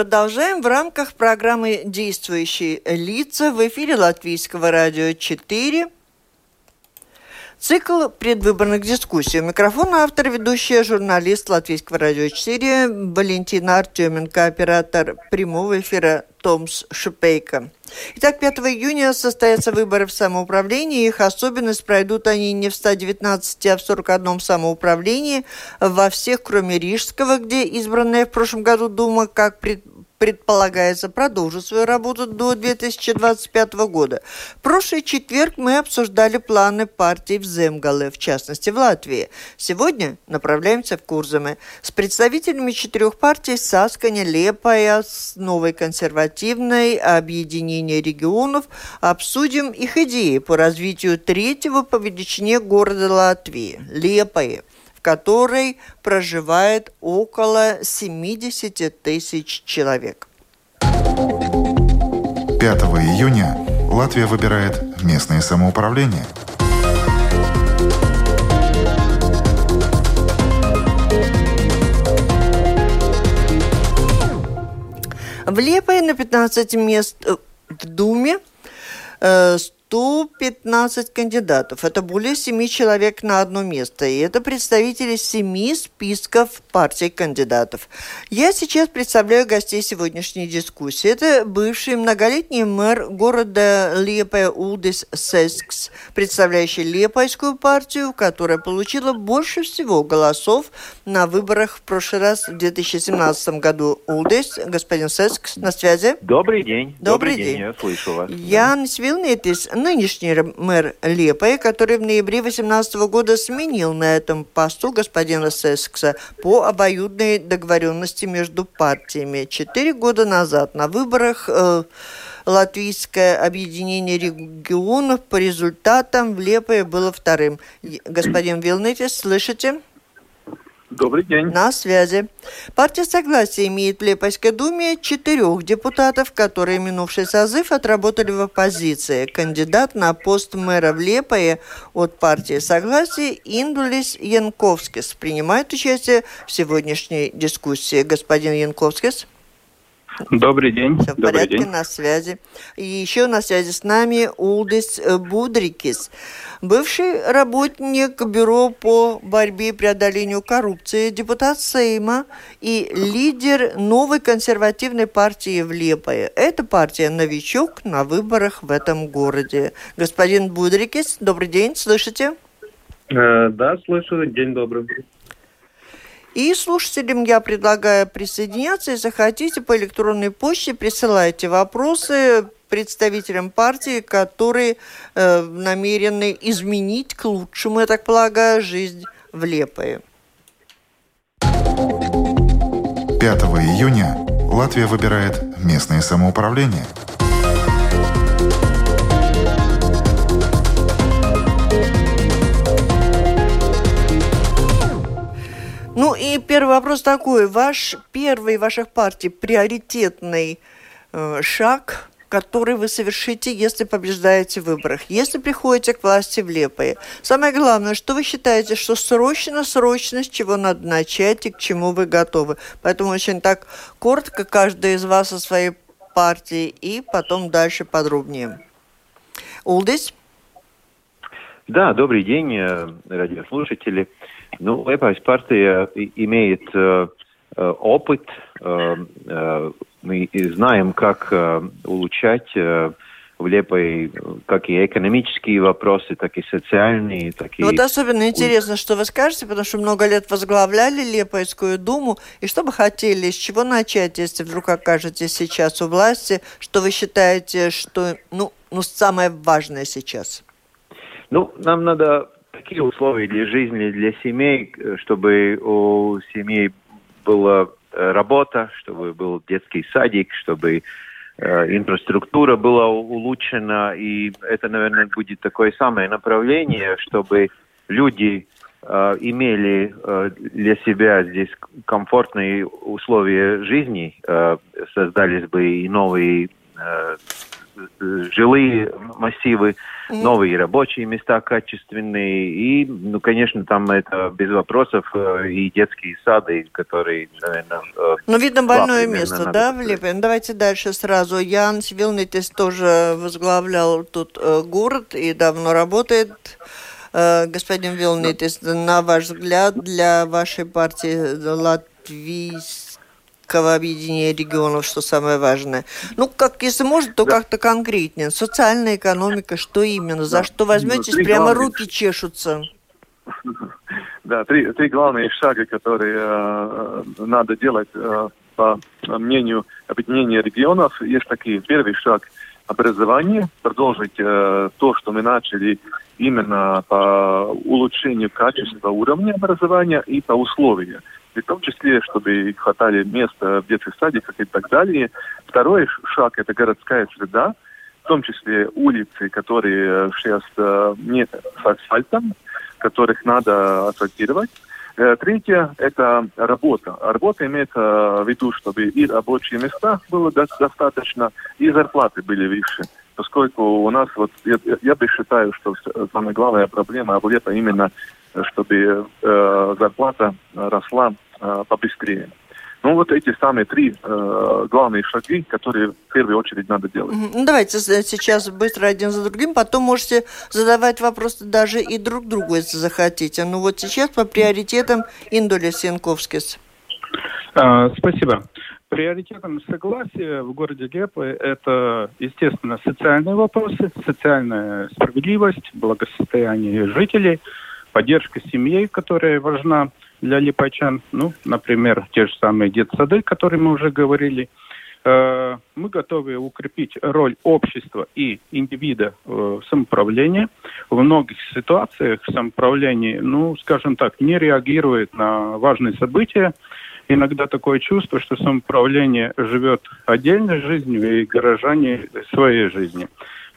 Продолжаем в рамках программы «Действующие лица» в эфире Латвийского радио 4 Цикл предвыборных дискуссий. У микрофона автор, ведущая, журналист Латвийского радио 4 Валентина Артеменко, оператор прямого эфира Томс Шипейко. Итак, 5 июня состоятся выборы в самоуправлении. Их особенность пройдут они не в 119, а в 41 самоуправлении. Во всех, кроме Рижского, где избранная в прошлом году Дума, как пред предполагается продолжить свою работу до 2025 года. В прошлый четверг мы обсуждали планы партий в Земгале, в частности в Латвии. Сегодня направляемся в Курзаме с представителями четырех партий Сасканя, Лепая, с новой консервативной, объединение регионов. Обсудим их идеи по развитию третьего по величине города Латвии – Лепая в которой проживает около 70 тысяч человек. 5 июня Латвия выбирает местное самоуправление. В Лепое на 15 мест э, в Думе э, 115 кандидатов. Это более 7 человек на одно место. И это представители семи списков партий кандидатов. Я сейчас представляю гостей сегодняшней дискуссии. Это бывший многолетний мэр города Лепе Улдис Сескс, представляющий Лепайскую партию, которая получила больше всего голосов на выборах в прошлый раз в 2017 году. Улдис, господин Сескс, на связи? Добрый день. Добрый, Добрый день. день. Я слышу вас. Янис Вилнетис, нынешний мэр Лепой, который в ноябре 2018 года сменил на этом посту господина Сескса по обоюдной договоренности между партиями. Четыре года назад на выборах э, Латвийское объединение регионов по результатам в Лепое было вторым. Господин Вилнетис, слышите? Добрый день. На связи. Партия Согласия имеет в Лепойской думе четырех депутатов, которые минувший созыв отработали в оппозиции. Кандидат на пост мэра в Лепое от партии Согласия Индулис Янковскис принимает участие в сегодняшней дискуссии. Господин Янковскис. Добрый день. Все в Добрый порядке, день. на связи. И еще на связи с нами Улдис Будрикис, бывший работник Бюро по борьбе и преодолению коррупции, депутат Сейма и лидер новой консервативной партии в Лепое. Эта партия новичок на выборах в этом городе. Господин Будрикис, добрый день, слышите? Э, да, слышу. День добрый. И слушателям я предлагаю присоединяться. Если хотите, по электронной почте присылайте вопросы представителям партии, которые э, намерены изменить к лучшему, я так полагаю, жизнь в Лепое. 5 июня Латвия выбирает местное самоуправление – Ну и первый вопрос такой. Ваш первый ваших партий приоритетный э, шаг, который вы совершите, если побеждаете в выборах, если приходите к власти в Лепое. Самое главное, что вы считаете, что срочно-срочно, с чего надо начать и к чему вы готовы. Поэтому очень так коротко каждый из вас о своей партии и потом дальше подробнее. Улдис? Да, добрый день, э, радиослушатели. Ну, Лепais партия имеет э, опыт, э, э, мы знаем, как э, улучшать э, в Лепой как и экономические вопросы, так и социальные, так и... Вот особенно интересно, что вы скажете, потому что много лет возглавляли Лепойскую думу, и что бы хотели, с чего начать, если вдруг окажетесь сейчас у власти, что вы считаете, что, ну, ну самое важное сейчас? Ну, нам надо такие условия для жизни, для семей, чтобы у семей было работа, чтобы был детский садик, чтобы инфраструктура была улучшена, и это, наверное, будет такое самое направление, чтобы люди э, имели э, для себя здесь комфортные условия жизни, э, создались бы и новые э, жилые массивы, новые рабочие места качественные. И, ну, конечно, там это без вопросов э, и детские сады, которые, наверное... Э, ну, видно, больное место, да, в Липе? Ну, давайте дальше сразу. Ян Вилнитис тоже возглавлял тут э, город и давно работает. Господин Вилнитис, на ваш взгляд, для вашей партии латвийского объединения регионов, что самое важное? Ну, как, если можно, то как-то конкретнее. Социальная экономика, что именно? За что возьметесь, ну, прямо руки чешутся. Да, три, три главные шага, которые э, надо делать э, по мнению объединения регионов. Есть такие. Первый шаг – образование, продолжить э, то, что мы начали именно по улучшению качества уровня образования и по условиям. И в том числе, чтобы хватали места в детских садиках и так далее. Второй шаг – это городская среда, в том числе улицы, которые сейчас э, нет с асфальтом, которых надо асфальтировать. Э, третье – это работа. Работа имеется в виду, чтобы и рабочие места было достаточно, и зарплаты были выше поскольку у нас вот я, я бы считаю, что самая главная проблема облета именно, чтобы э, зарплата росла э, побыстрее. Ну, вот эти самые три э, главные шаги, которые в первую очередь надо делать. Ну, давайте сейчас быстро один за другим, потом можете задавать вопросы даже и друг другу, если захотите. Ну, вот сейчас по приоритетам Индуля Сенковскис. А, спасибо. Приоритетом согласия в городе Лепы это, естественно, социальные вопросы, социальная справедливость, благосостояние жителей, поддержка семьи, которая важна для липачан. Ну, например, те же самые детсады, о которых мы уже говорили. Э, мы готовы укрепить роль общества и индивида в самоуправлении. В многих ситуациях самоуправление, ну, скажем так, не реагирует на важные события, иногда такое чувство, что самоуправление живет отдельной жизнью и горожане своей жизнью.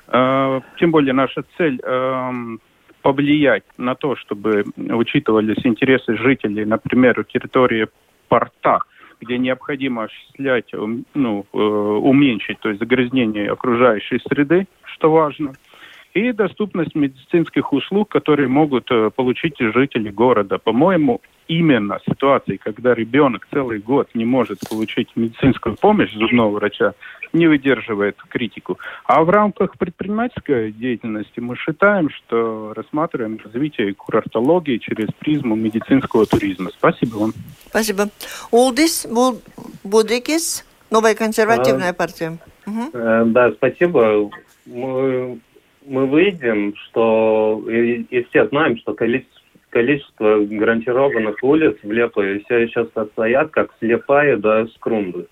А, тем более наша цель повлиять на то, чтобы учитывались интересы жителей, например, территории порта, где необходимо осуществлять, ну, э, уменьшить, то есть загрязнение окружающей среды, что важно – и доступность медицинских услуг, которые могут э, получить жители города. По-моему, именно ситуации, когда ребенок целый год не может получить медицинскую помощь зубного врача, не выдерживает критику. А в рамках предпринимательской деятельности мы считаем, что рассматриваем развитие курортологии через призму медицинского туризма. Спасибо вам. Спасибо. Улдис Будекис, новая консервативная а, партия. Угу. Да, спасибо. Мы мы выйдем, что и, и все знаем, что количество, количество гарантированных улиц в Лепое все еще состоят как слепая до скрунды.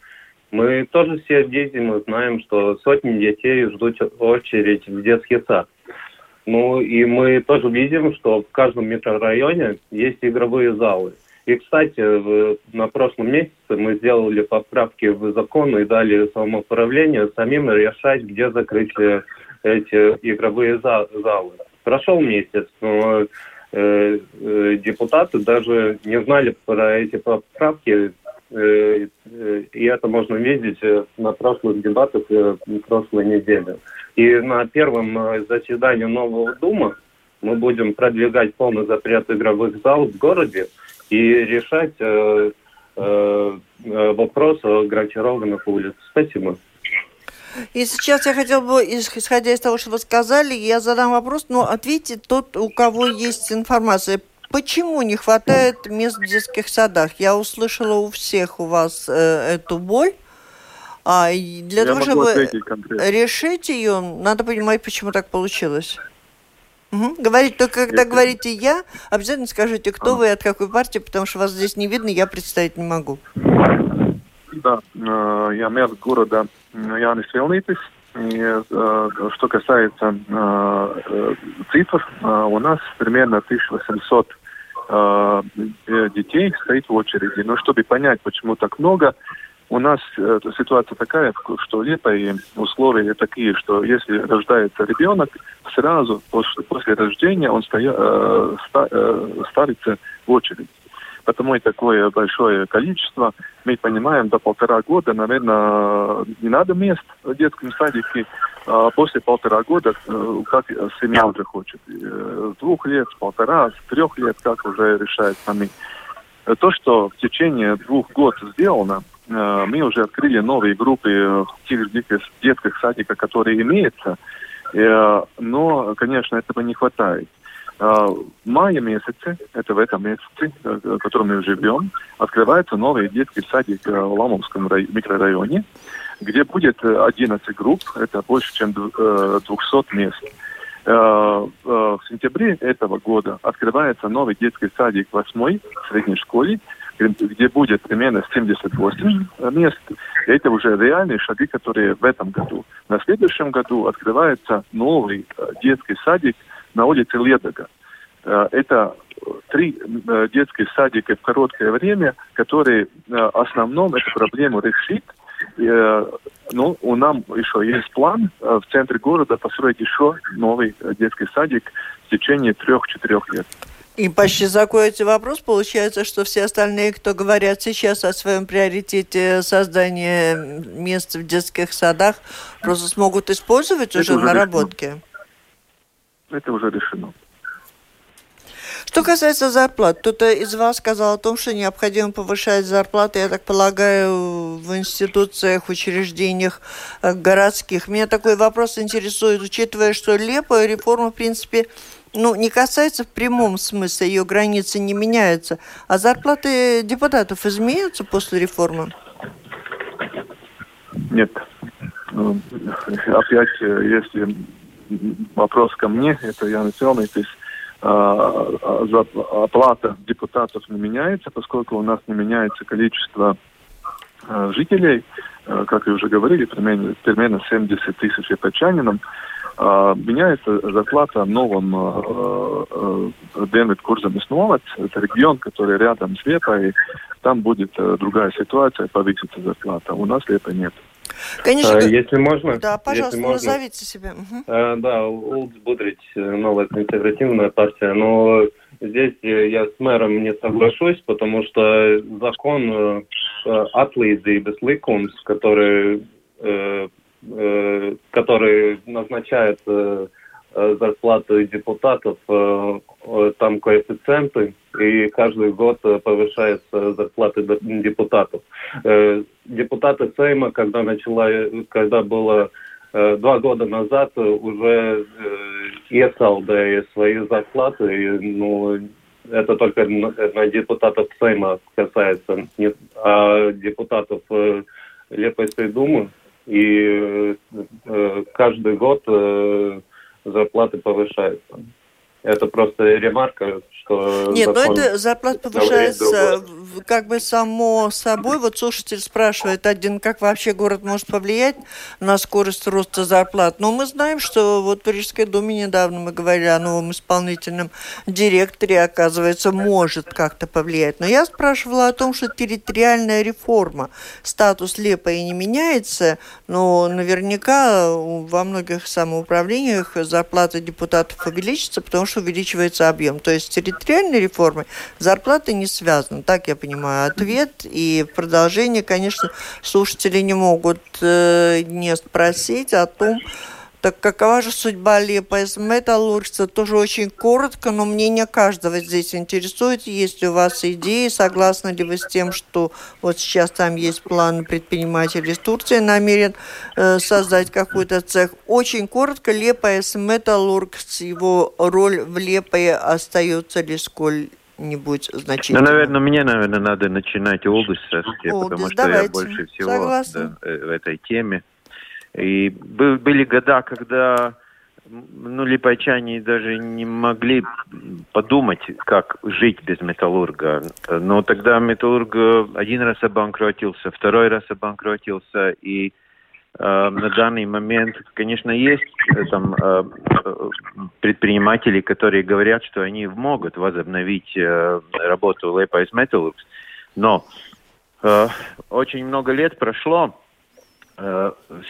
Мы тоже все видим и знаем, что сотни детей ждут очередь в детский сад. Ну и мы тоже видим, что в каждом микрорайоне есть игровые залы. И, кстати, на прошлом месяце мы сделали поправки в закон и дали самоуправлению самим решать, где закрыть э, эти игровые залы. Прошел месяц, но депутаты даже не знали про эти поправки, э, э, и это можно видеть э, на прошлых дебатах э, прошлой неделе. И на первом э, заседании нового Дума мы будем продвигать полный запрет игровых залов в городе и решать э, э, вопрос о графированных улиц. Спасибо. И сейчас я хотел бы, исходя из того, что вы сказали, я задам вопрос, но ответьте тот, у кого есть информация. Почему не хватает мест в детских садах? Я услышала у всех у вас э, эту боль. А для я того, чтобы решить ее, надо понимать, почему так получилось. Угу. Говорить, только когда это... говорите я, обязательно скажите, кто а. вы и от какой партии, потому что вас здесь не видно, я представить не могу. Да, э, я мэр города Янис Вилнитис. И э, что касается э, цифр, у нас примерно 1800 э, детей стоит в очереди. Но чтобы понять, почему так много, у нас э, ситуация такая, что лето и условия такие, что если рождается ребенок, сразу после, после рождения он стоя, э, ста, э, ставится в очередь. Потому и такое большое количество. Мы понимаем, до полтора года, наверное, не надо мест в детском садике. А после полтора года, э, как семья уже хочет. Э, с двух лет, с полтора, с трех лет, как уже решают сами. То, что в течение двух год сделано, э, мы уже открыли новые группы в тех детских садиках, которые имеются. Но, конечно, этого не хватает. А, мае месяце, это в этом месяце, э, в котором мы живем, открывается новый детский садик э, в Ламовском микрорайоне, где будет 11 э, групп, это больше, чем 200 мест. В сентябре этого года открывается новый детский садик в 8 средней школе, где будет примерно 78 мест. Это уже реальные шаги, которые в этом году. На следующем году открывается новый детский садик на улице Ледога. Э, это три э, детских садика в короткое время, которые э, основном эту проблему решит. Ну, у нас еще есть план в центре города построить еще новый детский садик в течение трех-четырех лет. И почти закроете вопрос. Получается, что все остальные, кто говорят сейчас о своем приоритете создания мест в детских садах, просто смогут использовать уже, уже наработки? Это уже решено. Что касается зарплат, кто-то из вас сказал о том, что необходимо повышать зарплаты, я так полагаю, в институциях, учреждениях э, городских. Меня такой вопрос интересует, учитывая, что Лепа реформа, в принципе, ну, не касается в прямом смысле, ее границы не меняются. А зарплаты депутатов изменятся после реформы? Нет. Ну, опять, э, если вопрос ко мне, это я национальный, то есть а, оплата депутатов не меняется, поскольку у нас не меняется количество а, жителей, а, как и уже говорили, примерно, примерно 70 тысяч епачанинам, меняется зарплата в новом Денвид Курзамис Новац, это регион, который рядом с Лепой, там будет другая ситуация, повысится зарплата. У нас Лепа нет. Конечно. А, если можно. Да, пожалуйста, если можно. назовите себя. Угу. А, да, Улдс Будрич, новая консервативная партия, но здесь я с мэром не соглашусь, потому что закон atlīdzības likums, который, который назначает зарплаты депутатов, там коэффициенты, и каждый год повышается зарплаты депутатов. Депутаты Сейма, когда начала, когда было э, два года назад, уже э, иesaldēja свои зарплаты, и, ну, это только на, депутатов Сейма касается, а депутатов э, Лепойской думы, и э, каждый год э, зарплаты повышаются. Это просто ремарка, что... Нет, но это зарплата повышается как бы само собой. Вот слушатель спрашивает один, как вообще город может повлиять на скорость роста зарплат. Но мы знаем, что вот в Парижской думе недавно мы говорили о новом исполнительном директоре, оказывается, может как-то повлиять. Но я спрашивала о том, что территориальная реформа, статус Лепа и не меняется, но наверняка во многих самоуправлениях зарплата депутатов увеличится, потому что увеличивается объем. То есть с территориальной реформой зарплаты не связаны. Так я понимаю ответ. И продолжение, конечно, слушатели не могут э, не спросить о том, так какова же судьба Лепа металлургца? Тоже очень коротко, но мнение каждого здесь интересует. Есть ли у вас идеи? Согласны ли вы с тем, что вот сейчас там есть план предпринимателей из Турции намерен э, создать какой-то цех? Очень коротко, Лепа металлургц, его роль в Лепое остается ли сколь нибудь значительно? Ну, наверное, мне, наверное, надо начинать область расти, потому что давайте. я больше всего да, э, в этой теме. И были года, когда ну, лиепайчане даже не могли подумать, как жить без металлурга. Но тогда металлург один раз обанкротился, второй раз обанкротился, и на данный момент, конечно, есть там предприниматели, которые говорят, что они могут возобновить работу Liepājas Metalurgs, но очень много лет прошло,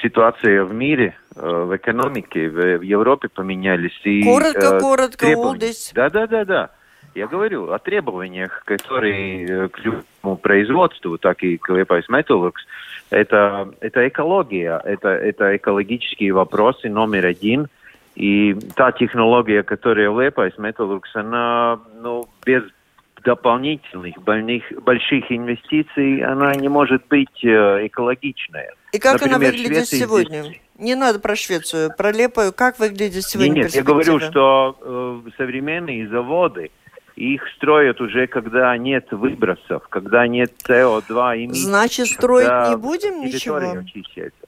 ситуация в мире, в экономике, в Европе поменялись. И, коротко, коротко, Улдис. Да, да, да, да. Я говорю о требованиях, которые к любому производству, так и к Liepais Metalworks, это, это экология, это, это экологические вопросы номер один. И та технология, которая в Liepais Metalworks, она ну, без дополнительных больных, больших инвестиций, она не может быть э, экологичная. И как Например, она выглядит Швеция сегодня? Здесь... Не надо про Швецию, про Лепою. Как выглядит сегодня Нет, нет я говорю, что э, современные заводы, их строят уже, когда нет выбросов, когда нет СО2 эмиссий. Значит, строить не будем ничего? Очищается.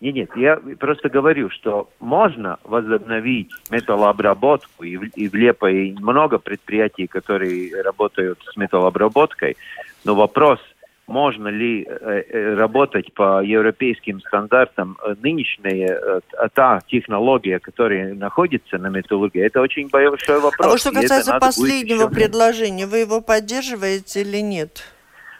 Нет, нет, я просто говорю, что можно возобновить металлообработку, и в, и в Лепо и много предприятий, которые работают с металлообработкой, но вопрос, можно ли э, э, работать по европейским стандартам э, нынешняя э, та технология, которая находится на металлургии, это очень большой вопрос. А вот что касается последнего предложения, вы его поддерживаете или нет?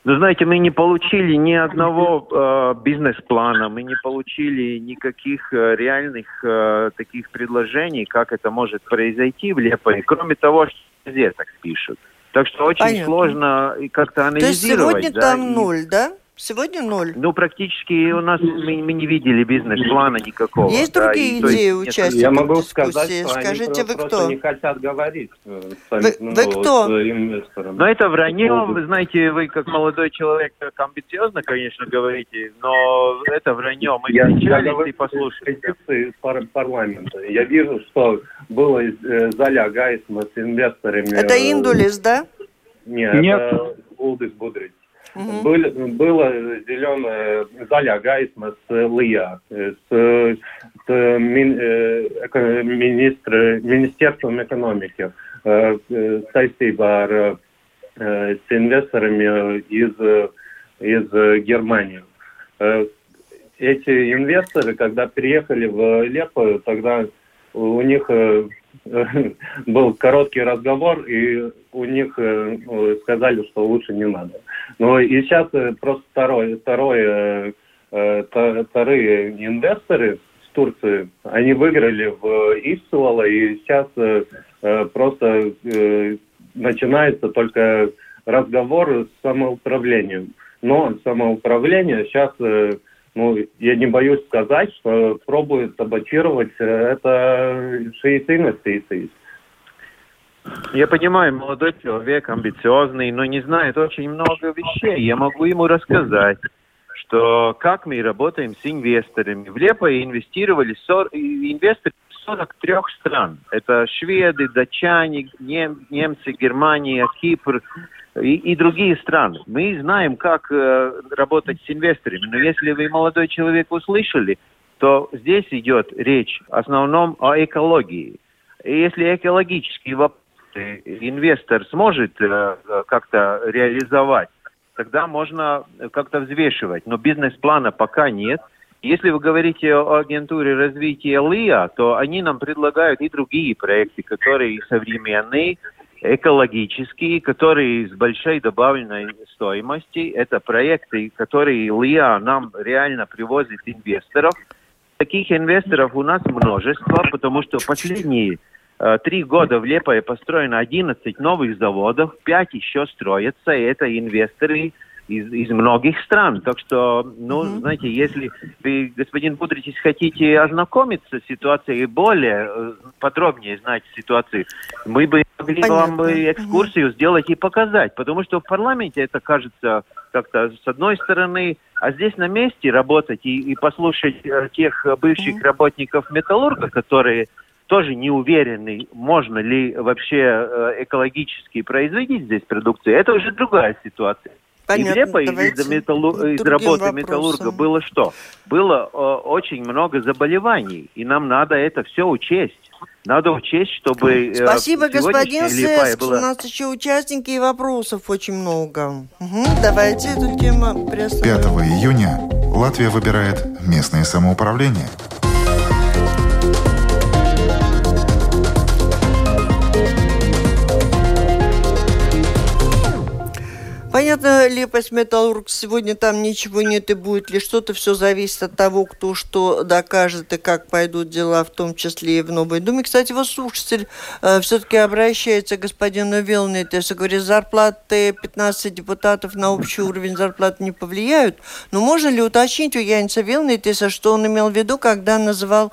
Ну, знаете, мы не получили ни одного э, бизнес-плана, мы не получили никаких э, реальных э, таких предложений, как это может произойти в Лепое, кроме того, что везде так пишут. Так что очень Понятно. сложно как-то анализировать. То есть сегодня да, там и... ноль, да? Сегодня ноль. Ну, практически у нас мы, мы не видели бизнес-плана никакого. Есть да, другие идеи участников Я могу сказать, что Скажите, они вы кто? не хотят говорить э, с, вы, ну, вы кто? с инвестором. Но это вранье. Вы знаете, вы как молодой человек так амбициозно, конечно, говорите, но это вранье. Мы я, встречались я и послушали. из пар парламента. Я вижу, что было э, заля Гайсма с инвесторами. Это Индулис, да? Нет, Нет. это Улдис Будрич. Угу. Был, было зеленая заля gaisma с ЛИА, с, с мин, э, министр, Министерством экономики э, saistībā ar с инвесторами из, из Германии. Эти инвесторы, когда приехали в Лепо, тогда у них был короткий разговор, и у них э, ну, сказали, что лучше не надо. Но и сейчас э, просто второй, второй, э, вторые инвесторы с Турции, они выиграли в Исцелала, и сейчас просто начинается только разговор с самоуправлением. Но самоуправление сейчас ну, я не боюсь сказать, что пробуют саботировать э, это шиит инвестиции. Я понимаю, молодой человек, амбициозный, но не знает очень много вещей. Я могу ему рассказать, что как мы работаем с инвесторами. В Лепо инвестировали 40, инвесторы 43 стран. Это шведы, датчане, нем, немцы, Германия, Кипр, и, и другие страны. Мы знаем, как э, работать с инвесторами. Но если вы, молодой человек, услышали, то здесь идет речь в основном о экологии. И если экологические вопросы инвестор сможет э, как-то реализовать, тогда можно как-то взвешивать. Но бизнес-плана пока нет. Если вы говорите о агентуре развития ЛИА, то они нам предлагают и другие проекты, которые современные, экологические, которые с большой добавленной стоимостью. Это проекты, которые ЛИА нам реально привозит инвесторов. Таких инвесторов у нас множество, потому что последние э, три года в Лепое построено 11 новых заводов, 5 еще строятся, и это инвесторы из, из многих стран. Так что, ну, mm-hmm. знаете, если вы, господин Будритис, хотите ознакомиться с ситуацией более э, подробнее знать ситуацию, мы бы могли Понятно. вам бы экскурсию mm-hmm. сделать и показать, потому что в парламенте это кажется как-то с одной стороны, а здесь на месте работать и, и послушать э, тех бывших mm-hmm. работников металлурга, которые тоже не уверены, можно ли вообще э, экологически производить здесь продукцию, это уже другая ситуация. Понятно, и Лепо из, металлу... из работы вопросам. металлурга было что? Было э, очень много заболеваний, и нам надо это все учесть. Надо учесть, чтобы... Э, Спасибо, господин Сеск. Была... У нас еще участники и вопросов очень много. Угу, давайте эту тему 5 июня Латвия выбирает местное самоуправление – Понятно, Лепость Металлург, сегодня там ничего нет и будет ли что-то, все зависит от того, кто что докажет и как пойдут дела, в том числе и в Новой Думе. Кстати, вот слушатель э, все-таки обращается к господину Вилнетесу, говорит, зарплаты 15 депутатов на общий уровень зарплат не повлияют, но можно ли уточнить у Янца Вилнетеса, что он имел в виду, когда называл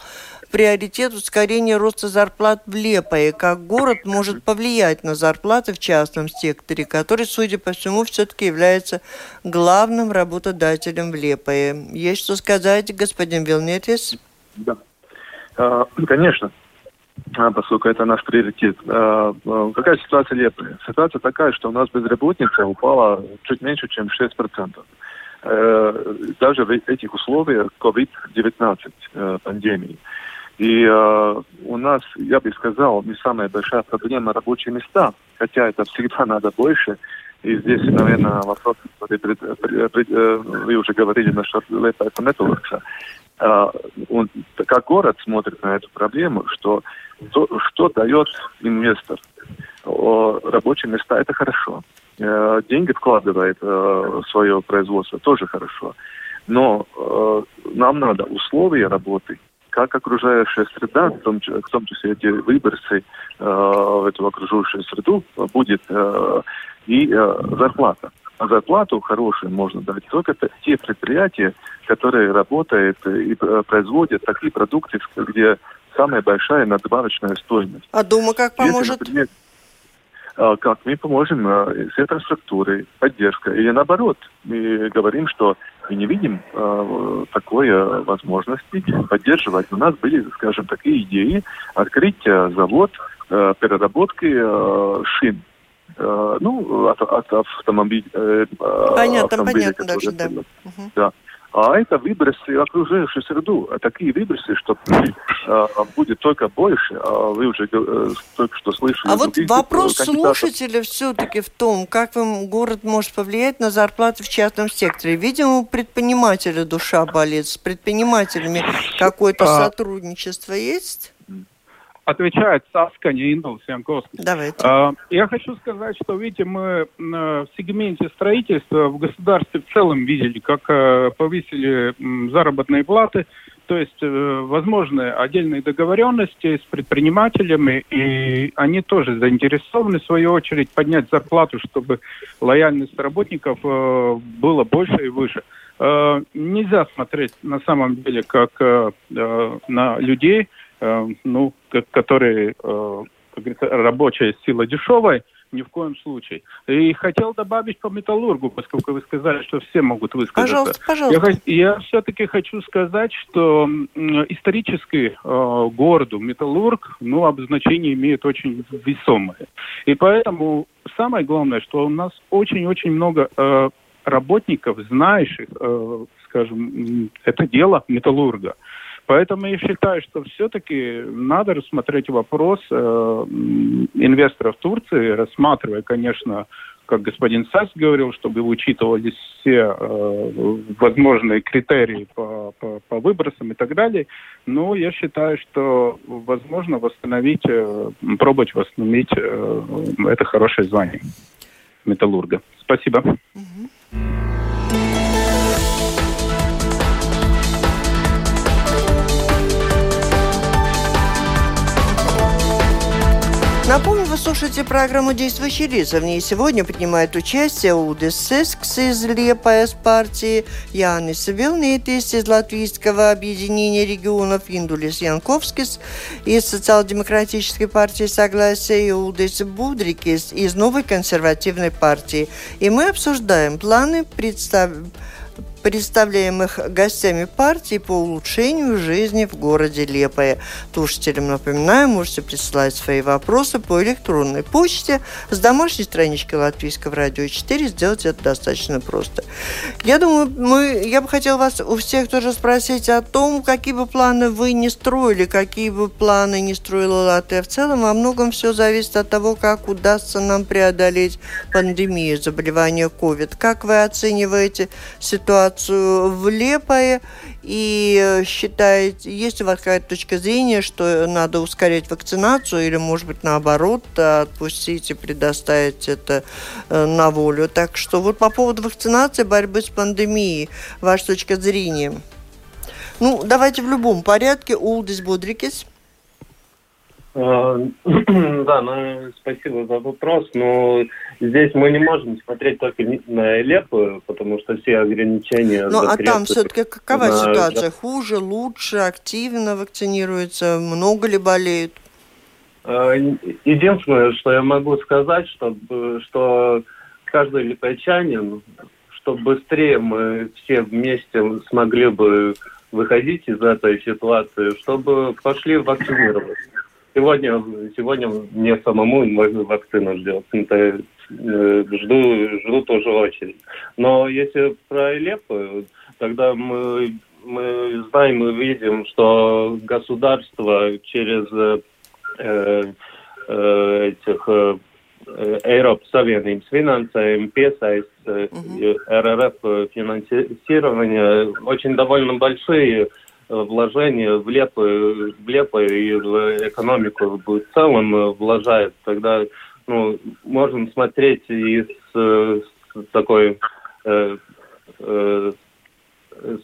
приоритет ускорения роста зарплат в Лепое, как город может повлиять на зарплаты в частном секторе, который, судя по всему, все-таки является главным работодателем в Лепое. Есть что сказать, господин Вилнетис? Да, а, конечно а, поскольку это наш приоритет. А, какая ситуация Лепы? Ситуация такая, что у нас безработица упала чуть меньше, чем 6%. Э, даже в этих условиях COVID-19 э, пандемии. И э, у нас, я бы сказал, не самая большая проблема рабочие места, хотя это всегда надо больше. И здесь, наверное, вопрос, который пред, пред, пред, э, вы уже говорили насчет Лепа Металлургса. Э, он, как город смотрит на эту проблему, что то, что дает инвестор. О, рабочие места – это хорошо. Э, деньги вкладывает э, в свое производство – тоже хорошо. Но э, нам надо условия работы – как окружающая среда, в том, в том числе эти выбросы э, в эту окружающую среду, будет э, и э, зарплата. А зарплату хорошую можно дать только те предприятия, которые работают и э, производят такие продукты, где самая большая надбавочная стоимость. А Дума как поможет? Если, например, а, как мы поможем с инфраструктурой, поддержка. Или наоборот, мы говорим, что мы не видим э, такой возможности поддерживать. У нас были, скажем, такие идеи открыть завод э, переработки э, шин. Э, ну, от, от автомобиля. Э, понятно, автомобиля, понятно даже, да. Угу. да а это выбросы в окружающую среду. А такие выбросы, что э, будет только больше, а вы уже э, только что слышали. А вот вопрос слушателя все-таки в том, как вам город может повлиять на зарплаты в частном секторе. Видимо, у предпринимателя душа болит. С предпринимателями какое-то а... сотрудничество есть? Отвечает Саскани Индус Янковский. Давайте. А, я хочу сказать, что, видите, мы в сегменте строительства в государстве в целом видели, как э, повысили заработные платы, то есть э, возможны отдельные договоренности с предпринимателями, и они тоже заинтересованы, в свою очередь, поднять зарплату, чтобы лояльность работников э, была больше и выше. Нельзя смотреть на самом деле как на людей, Э, ну, которые, э, как говорится, рабочая сила дешевая, ни в коем случае. И хотел добавить по металлургу, поскольку вы сказали, что все могут высказаться. Пожалуйста, пожалуйста. Я, я все-таки хочу сказать, что исторически э, городу металлург, ну, обозначение имеет очень весомое. И поэтому самое главное, что у нас очень-очень много э, работников, знающих, э, скажем, это дело металлурга. Поэтому я считаю, что все-таки надо рассмотреть вопрос э, инвесторов Турции, рассматривая, конечно, как господин Сас говорил, чтобы учитывались все э, возможные критерии по, по, по выбросам и так далее. Но я считаю, что возможно восстановить, э, пробовать восстановить э, это хорошее звание металлурга. Спасибо. Mm-hmm. Напомню, вы слушаете программу «Действующие лица». В ней сегодня принимает участие Удис Сескс из Лепая партии, Янис Вилнитис из Латвийского объединения регионов, Индулис Янковскис из Социал-демократической партии Согласия и Удис Будрикис из Новой консервативной партии. И мы обсуждаем планы представления представляемых гостями партии по улучшению жизни в городе Лепое. Слушателям напоминаю, можете присылать свои вопросы по электронной почте с домашней страничкой Латвийского радио 4. Сделать это достаточно просто. Я думаю, мы, я бы хотела вас у всех тоже спросить о том, какие бы планы вы не строили, какие бы планы не строила Латвия в целом. Во многом все зависит от того, как удастся нам преодолеть пандемию заболевания COVID. Как вы оцениваете ситуацию ситуацию в Лепое и считаете, есть у вас какая-то точка зрения, что надо ускорять вакцинацию или, может быть, наоборот, отпустить и предоставить это э, на волю. Так что вот по поводу вакцинации, борьбы с пандемией, ваша точка зрения. Ну, давайте в любом порядке. Улдис Будрикис. А, да, ну, спасибо за вопрос. Но здесь мы не можем смотреть только на Элепу, потому что все ограничения... Ну, а там все-таки какова на... ситуация? Хуже, лучше, активно вакцинируются, много ли болеют? А, единственное, что я могу сказать, чтобы, что каждый липайчанин, чтобы быстрее мы все вместе смогли бы выходить из этой ситуации, чтобы пошли вакцинироваться. Сегодня, сегодня мне самому вакцину ждет. Это, э, жду, жду тоже очередь. Но если про Элепу, тогда мы, мы знаем и видим, что государство через э, э, этих э, Eiropas Savienības piesaist угу. РРФ финансирование очень довольно большие вложения в Лепо, в Лепо и в экономику в целом вложает, тогда ну, можем смотреть и с, с такой э, э,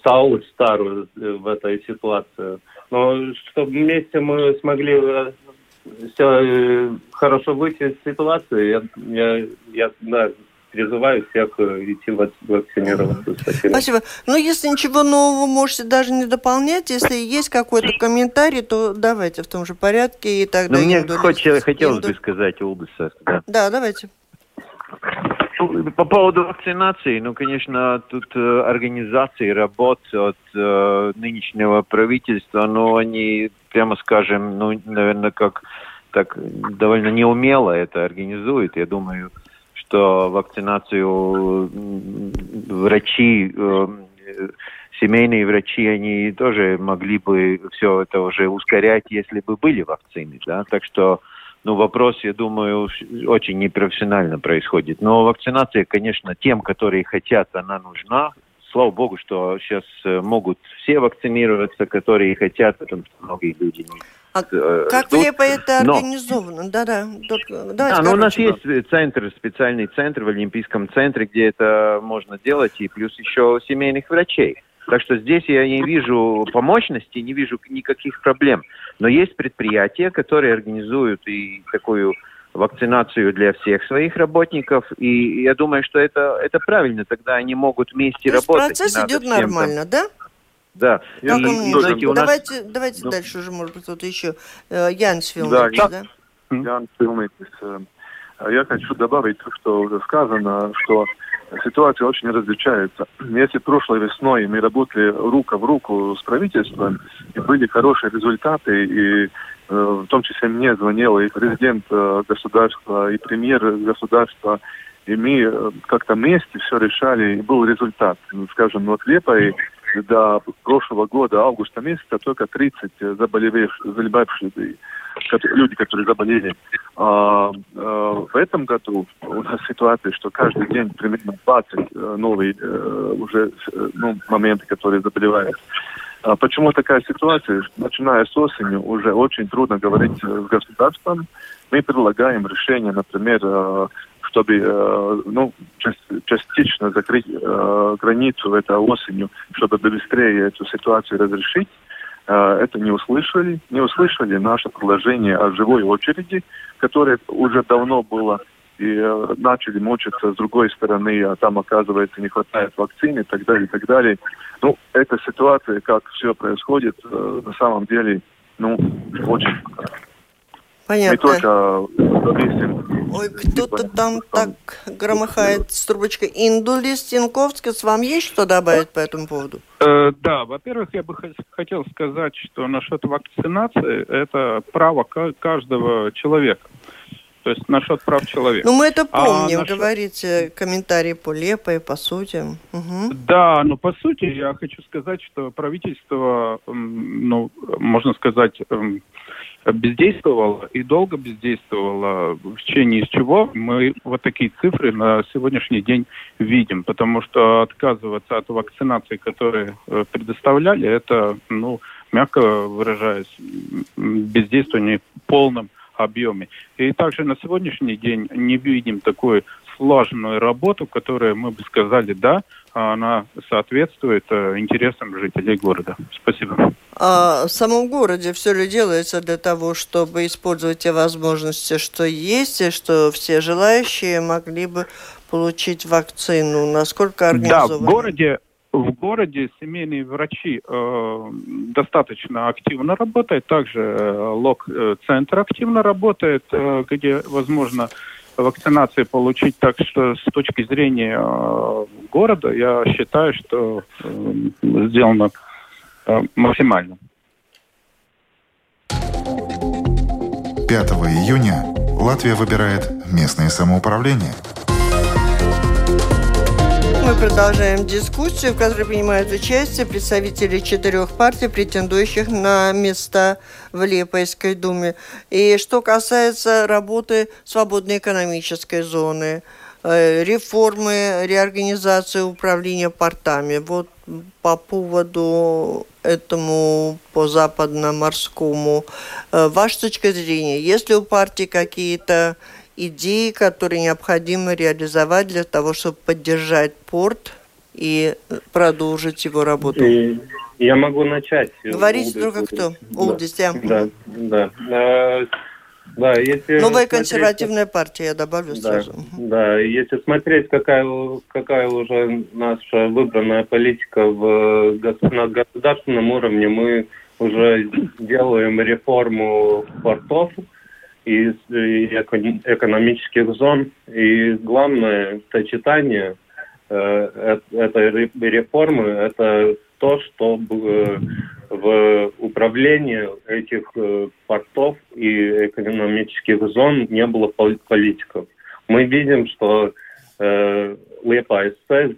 Саулы старую в этой ситуации. Но чтобы вместе мы смогли все хорошо выйти из ситуации, я, я, я да, призываю всех э, идти вакцинироваться. Спасибо. Спасибо. Ну, если ничего нового можете даже не дополнять, если есть какой-то комментарий, то давайте в том же порядке и тогда... Ну, мне хоть, хотелось бы сказать область. Да. да, давайте. По поводу вакцинации, ну, конечно, тут э, организации работ от э, нынешнего правительства, но они, прямо скажем, ну, наверное, как так довольно неумело это организуют. Я думаю, что вакцинацию врачи, э, семейные врачи, они тоже могли бы все это уже ускорять, если бы были вакцины, да, так что ну, вопрос, я думаю, очень непрофессионально происходит. Но вакцинация, конечно, тем, которые хотят, она нужна. Слава богу, что сейчас э, могут все вакцинироваться, которые хотят, потому что многие люди не а э, как ждут. в это организовано? Да-да. Да, ну у нас есть центр, специальный центр в Олимпийском центре, где это можно делать, и плюс еще семейных врачей. Так что здесь я не вижу по мощности, не вижу никаких проблем. Но есть предприятия, которые организуют и такую вакцинацию для всех своих работников, и я думаю, что это, это правильно, тогда они могут вместе То работать. процесс идет нормально, там... да? Да. И, и, знаете, у давайте, нас... давайте ну. дальше уже, может быть, кто-то еще. Э, Янс Филмович, да? да? Янс Филмович. Э, я хочу добавить то, что уже сказано, что ситуация очень различается. Если прошлой весной мы работали рука в руку с правительством, и были хорошие результаты, и в том числе мне звонил и президент государства, и премьер государства, и мы как-то вместе все решали, и был результат. Скажем, вот Лепой до прошлого года, августа месяца, только 30 заболевших, заболевших люди, которые заболели. А, а, в этом году у нас ситуация, что каждый день примерно 20 э, новые э, уже э, ну, моменты, которые заболевают. А почему такая ситуация? Начиная с осени уже очень трудно говорить с государством. Мы предлагаем решение, например, чтобы э, ну, частично закрыть э, границу этой осенью, чтобы быстрее эту ситуацию разрешить. Э, это не услышали. Не услышали наше предложение о живой очереди, которое уже давно было и начали мучиться с другой стороны, а там, оказывается, не хватает вакцины и так далее, и так далее. Ну, эта ситуация, как все происходит, на самом деле, ну, очень Понятно. Не только Ой, кто-то там так громыхает с трубочкой. Индулис Тинковскис, вам есть что добавить по этому поводу? Э, да, во-первых, я бы хотел сказать, что насчет вакцинации это право каждого человека. То есть насчет прав человека. Ну, мы это а помним, а насчет... говорите комментарии по Лепой, по сути. Угу. Да, но по сути я хочу сказать, что правительство, ну, можно сказать, бездействовала и долго бездействовала, в течение из чего мы вот такие цифры на сегодняшний день видим, потому что отказываться от вакцинации, которые э, предоставляли, это, ну, мягко выражаясь, бездействование в полном объеме. И также на сегодняшний день не видим такой сложную работу, которая, мы бы сказали, да, она соответствует э, интересам жителей города. Спасибо. А в самом городе все ли делается для того, чтобы использовать те возможности, что есть, и что все желающие могли бы получить вакцину? Насколько организовано? Да, в городе в городе семейные врачи э, достаточно активно работают, также э, лог-центр активно работает, э, где возможно вакцинации получить. Так что с точки зрения э, города я считаю, что э, сделано э, максимально. 5 июня Латвия выбирает местное самоуправление – мы продолжаем дискуссию, в которой принимают участие представители четырех партий, претендующих на места в Лепойской думе. И что касается работы свободной экономической зоны, э, реформы, реорганизации управления портами. Вот по поводу этому по западно-морскому. Э, ваша точка зрения, есть ли у партии какие-то идеи, которые необходимо реализовать для того, чтобы поддержать порт и продолжить его работу? Я могу начать. Говорите только кто. Улдис, да. Да, да. А, да, если Новая смотреть, консервативная партия, я добавлю да, сразу. Да, если смотреть, какая, какая уже наша выбранная политика в, на государственном уровне, мы уже делаем реформу портов, из экономических зон. И главное сочетание э, этой реформы – это то, чтобы в управлении этих э, портов и экономических зон не было политиков. Мы видим, что э, Лепа СС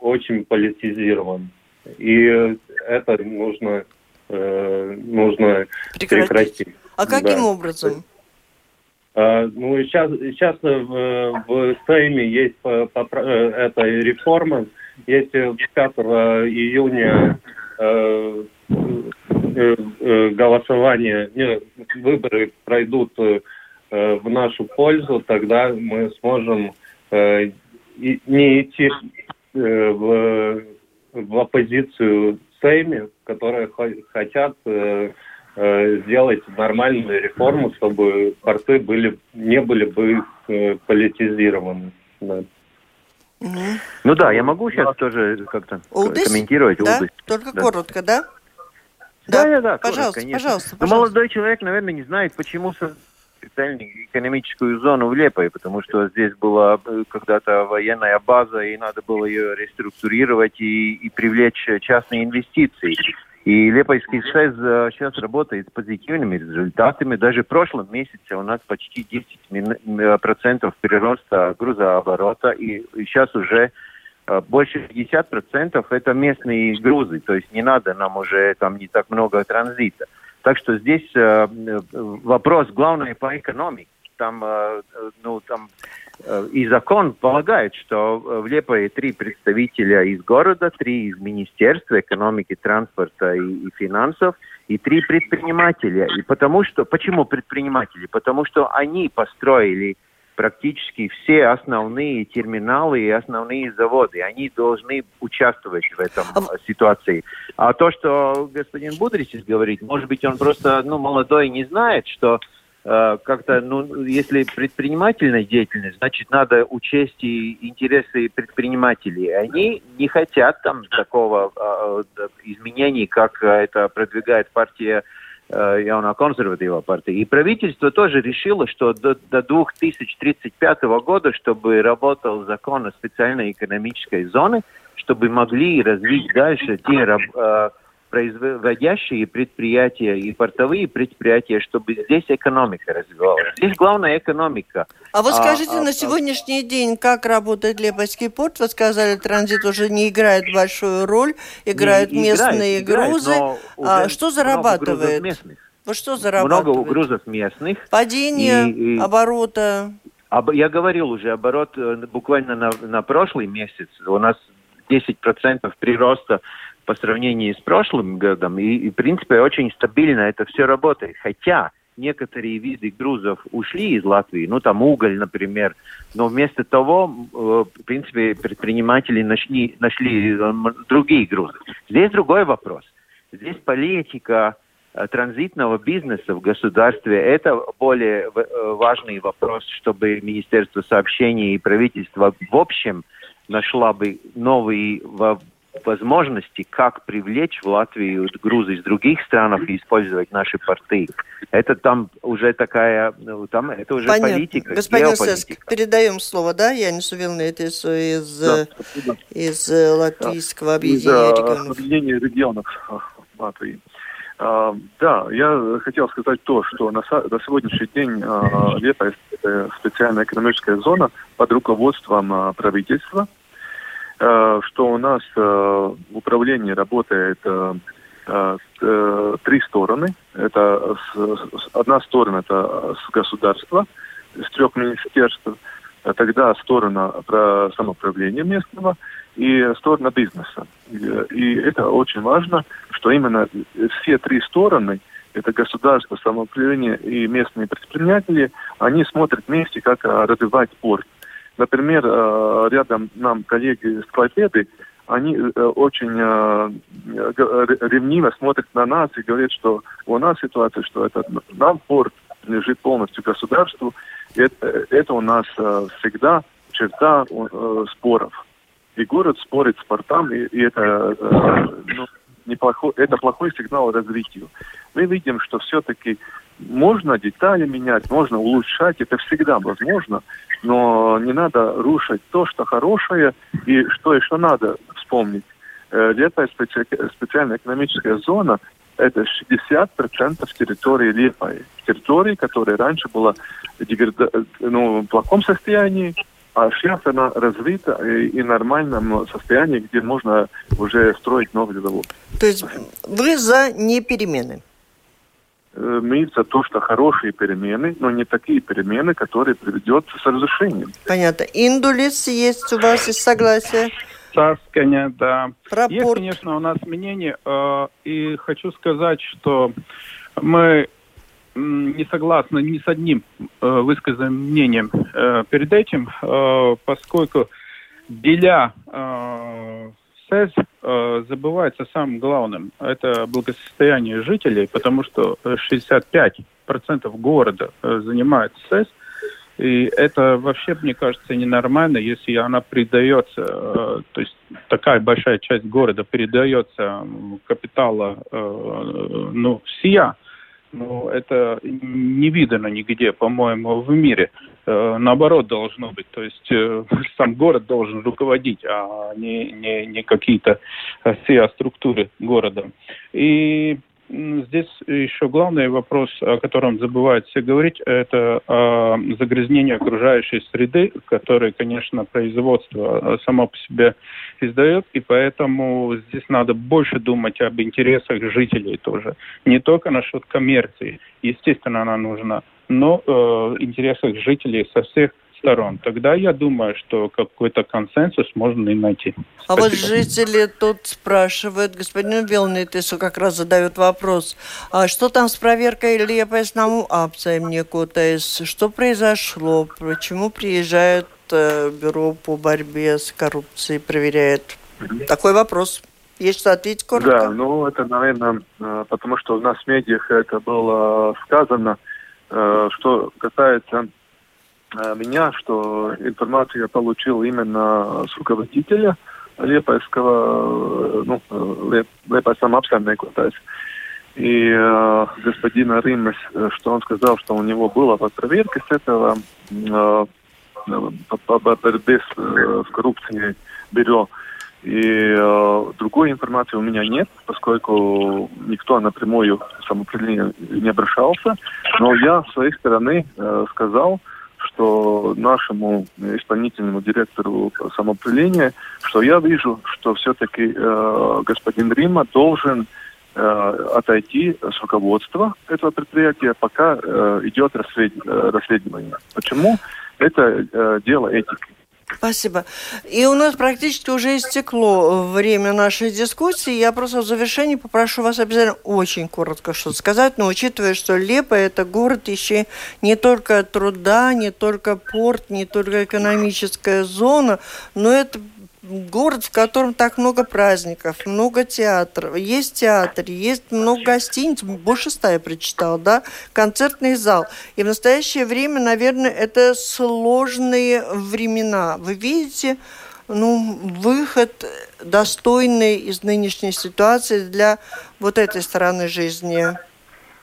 очень политизирован. И это нужно, э, нужно прекратить. прекратить. А каким да. образом? А, ну, сейчас, сейчас э, в, в Сейме есть э, эта реформа. Если 5 июня э, э, голосование, не, выборы пройдут в нашу пользу, тогда мы сможем и, не идти в, в оппозицию Сейме, которые хотят сделать нормальную реформу, чтобы порты были, не были бы э, политизированы. Да. Ну да, я могу сейчас тоже как-то комментировать. Да? Только да. коротко, да? Да, да, да, пожалуйста, коротко, пожалуйста, пожалуйста. Но молодой человек, наверное, не знает, почему специальную экономическую зону в Лепой, потому что здесь была э, когда-то военная база, и надо было ее реструктурировать и, и привлечь частные инвестиции. И Лепойский ШЭС сейчас работает с позитивными результатами. Даже в прошлом месяце у нас почти 10% процентов прироста грузооборота. И сейчас уже э, больше 50% это местные грузы. То есть не надо нам уже там не так много транзита. Так что здесь э, вопрос главный по экономике. Там, э, ну, там Э, и закон полагает, что в Лепое три представителя из города, три из Министерства экономики, транспорта и, и финансов, и три предпринимателя. И потому что, почему предприниматели? Потому что они построили практически все основные терминалы и основные заводы. Они должны участвовать в этом а ситуации. А то, что господин Будричис говорит, может быть, он просто ну, молодой не знает, что как-то, ну, если предпринимательная деятельность, значит, надо учесть и интересы предпринимателей. Они не хотят там такого э, изменений, как это продвигает партия э, явно консервативная партия. И правительство тоже решило, что до, до 2035 года, чтобы работал закон о специальной экономической зоне, чтобы могли развить дальше те э, производящие предприятия и портовые предприятия, чтобы здесь экономика развивалась. Здесь главная экономика. А вот скажите, а, на а, сегодняшний день, как работает Лепойский порт? Вы сказали, транзит уже не играет большую роль, играют не, местные играет, грузы. Играет, а что зарабатывает? Вот что много грузов местных. Падение и, и... оборота. Об, я говорил уже, оборот э, буквально на, на прошлый месяц у нас 10% прироста по сравнению с прошлым годом. И, и, в принципе, очень стабильно это все работает. Хотя некоторые виды грузов ушли из Латвии, ну там уголь, например, но вместо того, э, в принципе, предприниматели нашли, нашли э, другие грузы. Здесь другой вопрос. Здесь политика э, транзитного бизнеса в государстве – это более важный вопрос, чтобы Министерство сообщений и правительство в общем нашла бы новые возможности, как привлечь в Латвию грузы из других стран и использовать наши порты. Это там уже такая, ну, там это уже Понятно. политика, Господин Сеск, передаем слово, да, Я не Вилнетис из, да, из э, латвийского да. объединения из, регионов. Объединения регионов а, Латвии. Uh, да, я хотел сказать то, что на, на сегодняшний день uh, Лепа это специальная экономическая зона под руководством uh, правительства. Э, что у нас в э, управлении работает э, три стороны. Это одна сторона это с государства, с трех министерств, тогда сторона про самоуправления местного и сторона бизнеса. И это очень важно, что именно все три стороны, это государство, самоуправление и местные предприниматели, они смотрят вместе, как развивать порт. Например, э, рядом нам коллеги с Клайпеды, они э, очень э, ревниво смотрят на нас и говорят, что у нас ситуация, что это нам порт лежит полностью государству. Это, это у нас всегда черта споров. И город спорит с портом, и, и это ну, неплохой, это плохой сигнал развитию. Мы видим, что все-таки можно детали менять, можно улучшать, это всегда возможно, но не надо рушить то, что хорошее, и что еще надо вспомнить. Э, Лепая специальная экономическая зона – это 60% территории Лепаи. Территории, которая раньше была ну, в плохом состоянии, а сейчас она развита и, и нормальном состоянии, где можно уже строить новый завод. То есть вы за не Э, мы за то, что хорошие перемены, но не такие перемены, которые приведет с разрушением. Понятно. Индулис есть у вас из согласия? Царская, да. Про есть, конечно, у нас мнение, э, и хочу сказать, что мы не согласны ни с одним э, высказанным мнением э, перед этим, э, поскольку деля э, СЭС э, забывается самым главным. Это благосостояние жителей, потому что 65% города э, занимает СЭС. И это вообще, мне кажется, ненормально, если она передается, э, то есть такая большая часть города передается капитала, э, ну, сия, ну, это не видно нигде, по-моему, в мире. Э, наоборот должно быть. То есть э, сам город должен руководить, а не, не, не какие-то все структуры города. И Здесь еще главный вопрос, о котором забывают все говорить, это э, загрязнение окружающей среды, которое, конечно, производство а, само по себе издает, и поэтому здесь надо больше думать об интересах жителей тоже. Не только насчет коммерции, естественно, она нужна, но э, интересах жителей со всех сторон, тогда я думаю, что какой-то консенсус можно и найти. А Спасибо. вот жители тут спрашивают, господин Вилнитису как раз задают вопрос, а что там с проверкой лепестному апцем некутайс? Что произошло? Почему приезжает э, бюро по борьбе с коррупцией, проверяет? Такой вопрос. Есть что ответить коротко? Да, ну это, наверное, э, потому что у нас в медиах это было сказано, э, что касается меня, что информацию я получил именно с руководителя Лепайского, э, ну, Леп, Лепайском апсамнекотājs. И э, господина Римас, э, что он сказал, что у него была проверка с этого э, по борьбе с, э, с коррупцией бюро. И э, другой информации у меня нет, поскольку никто напрямую самоопределение не обращался. Но я с своей стороны э, сказал, что нашему исполнительному директору самоуправления, что я вижу, что все-таки э, господин Рима должен э, отойти с руководства этого предприятия, пока э, идет э, расследование. Почему? Это э, дело этики. Спасибо. И у нас практически уже истекло время нашей дискуссии. Я просто в завершении попрошу вас обязательно очень коротко что-то сказать, но учитывая, что Лепа – это город еще не только труда, не только порт, не только экономическая зона, но это город, в котором так много праздников, много театров. Есть театр, есть много гостиниц, больше ста я прочитала, да, концертный зал. И в настоящее время, наверное, это сложные времена. Вы видите, ну, выход достойный из нынешней ситуации для вот этой стороны жизни.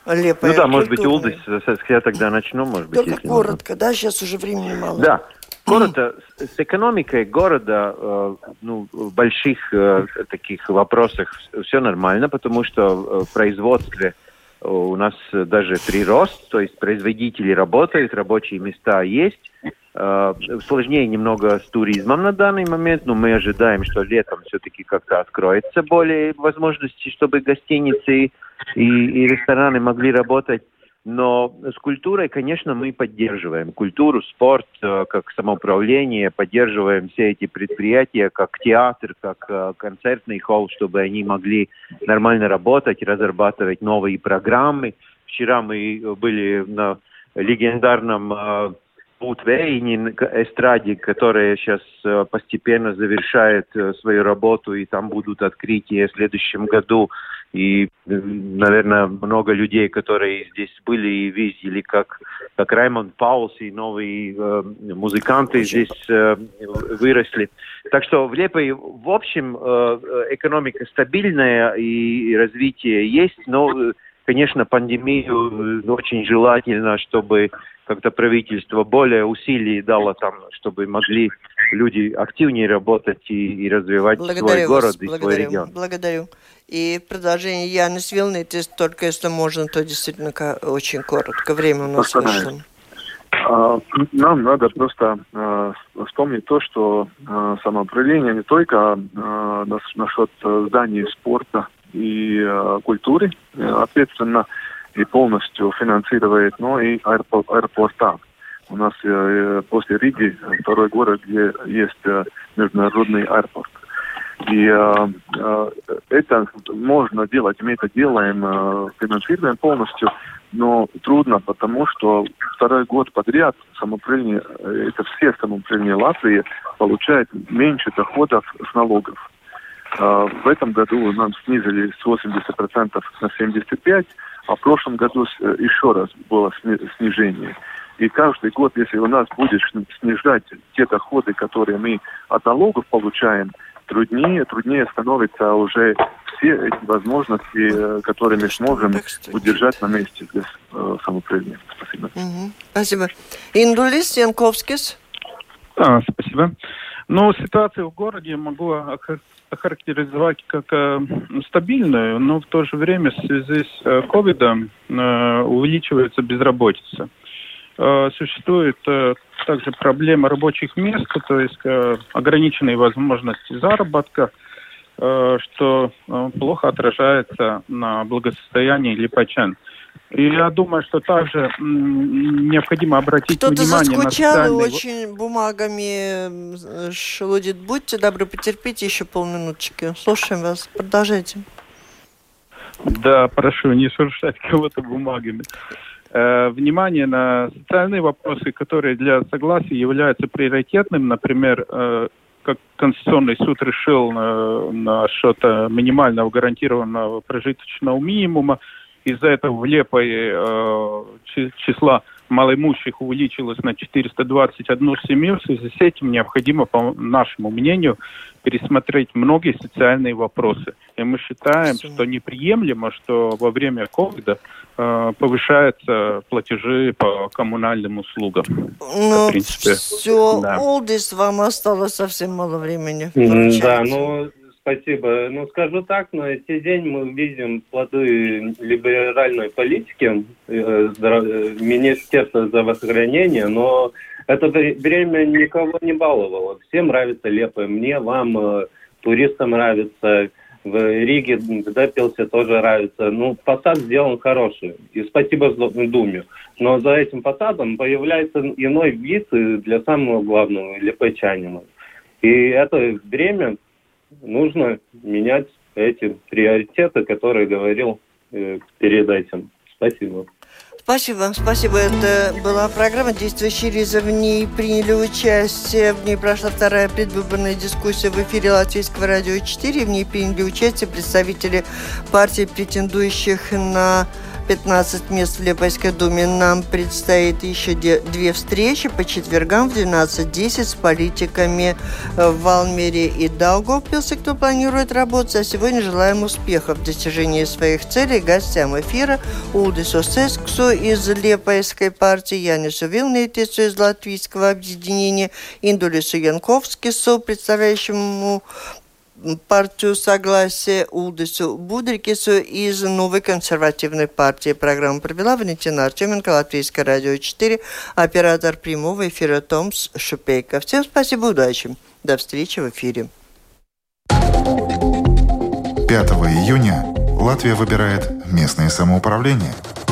Лепая ну да, может быть, Улдис, я тогда начну, может быть, Только коротко, можно. да, сейчас уже времени мало. Да, Города, с экономикой города, э, ну, в больших э, таких вопросах все нормально, потому что э, в производстве у нас даже прирост, то есть производители работают, рабочие места есть. Сложнее немного с туризмом на данный момент, но мы ожидаем, что летом все-таки как-то откроется более возможности, чтобы гостиницы и, и рестораны могли работать. Но с культурой, конечно, мы поддерживаем культуру, спорт, э, как самоуправление, поддерживаем все эти предприятия, как театр, как э, концертный холл, чтобы они могли нормально работать, разрабатывать новые программы. Вчера мы были на легендарном Бутвейнин э, эстраде, которая сейчас постепенно завершает свою работу, и там будут открытия в следующем году и, наверное, много людей, которые здесь были и видели, как, как Раймонд Паулс и новые э, музыканты здесь э, выросли. Так что в Лепой, в общем, э, экономика стабильная и развитие есть, но, конечно, пандемию очень желательно, чтобы как-то правительство более усилий дало там, чтобы могли люди активнее работать и, и развивать благодарю свой город вас, и благодарю, свой регион. Благодарю. И продолжение Янис Вилнитис, только если можно, то действительно очень коротко. Время у нас вышло. А, нам надо просто э, вспомнить то, что э, самоуправление не только э, насчет зданий спорта и э, культуры ответственно и полностью финансирует, но и аэропорт, аэропорта. У нас после Риги второй город, где есть международный аэропорт. И э, э, это можно делать, мы это делаем, э, финансируем полностью, но трудно, потому что второй год подряд самоуправление, э, это все самоуправления Латвии получают меньше доходов с налогов. Э, в этом году нам снизили с 80% на 75%, а в прошлом году э, еще раз было снижение. И каждый год, если у нас будет снижать те доходы, которые мы от налогов получаем, труднее, труднее становится уже все эти возможности, э, которые мы сможем удержать на месте без э, самоуправления. Спасибо. Угу. Спасибо. Индулис Янковскис. А, спасибо. Ну, ситуацию в городе могу охарактеризовать как э, стабильную, но в то же время в связи с э, ковидом э, увеличивается безработица. Э, существует э, также проблема рабочих мест, то есть э, ограниченные возможности заработка, что плохо отражается на благосостоянии липачан. И я думаю, что также необходимо обратить Кто-то внимание на социальные... очень бумагами шелудит. Будьте добры, потерпите еще полминуточки. Слушаем вас. Продолжайте. Да, прошу, не шуршать кого-то бумагами. Э, внимание на социальные вопросы, которые для согласия являются приоритетным, например, э, как Конституционный суд решил на что-то минимального гарантированного прожиточного минимума, из-за этого в Лепой э, числа малоимущих увеличилось на 421 семью. В связи с этим необходимо, по нашему мнению, пересмотреть многие социальные вопросы. И мы считаем, Все. что неприемлемо, что во время ковида э, повышаются платежи по коммунальным услугам. Ну, все, да. Олдис, вам осталось совсем мало времени. Да, ну, Спасибо. Ну, скажу так, на сей день мы видим плоды либеральной политики э, э, Министерства здравоохранения, но это время никого не баловало. Всем нравится лепо. Мне, вам, э, туристам нравится. В Риге Депилсе тоже нравится. Ну, посад сделан хороший. И спасибо Думе. Но за этим посадом появляется иной вид для самого главного, для Печанина. И это время нужно менять эти приоритеты, которые говорил э, перед этим. Спасибо. Спасибо спасибо. Это была программа «Действующие лица». В ней приняли участие, в ней прошла вторая предвыборная дискуссия в эфире Латвийского радио 4. В ней приняли участие представители партий, претендующих на 15 мест в Лепойской думе. Нам предстоит еще две встречи по четвергам в 12.10 с политиками э, в Валмере и Даугавпилсе, кто планирует работать. А сегодня желаем успехов в достижении своих целей гостям эфира Улдису Сесксу из Лепойской партии, Янису Вилнейтису из Латвийского объединения, Индулису Янковскису, представляющему партию согласия Улдису Будрикису из Новой консервативной партии. Программу провела Валентина Артеменко, Латвийское радио 4, оператор прямого эфира Томс Шупейко. Всем спасибо, удачи. До встречи в эфире. 5 июня Латвия выбирает местное самоуправление –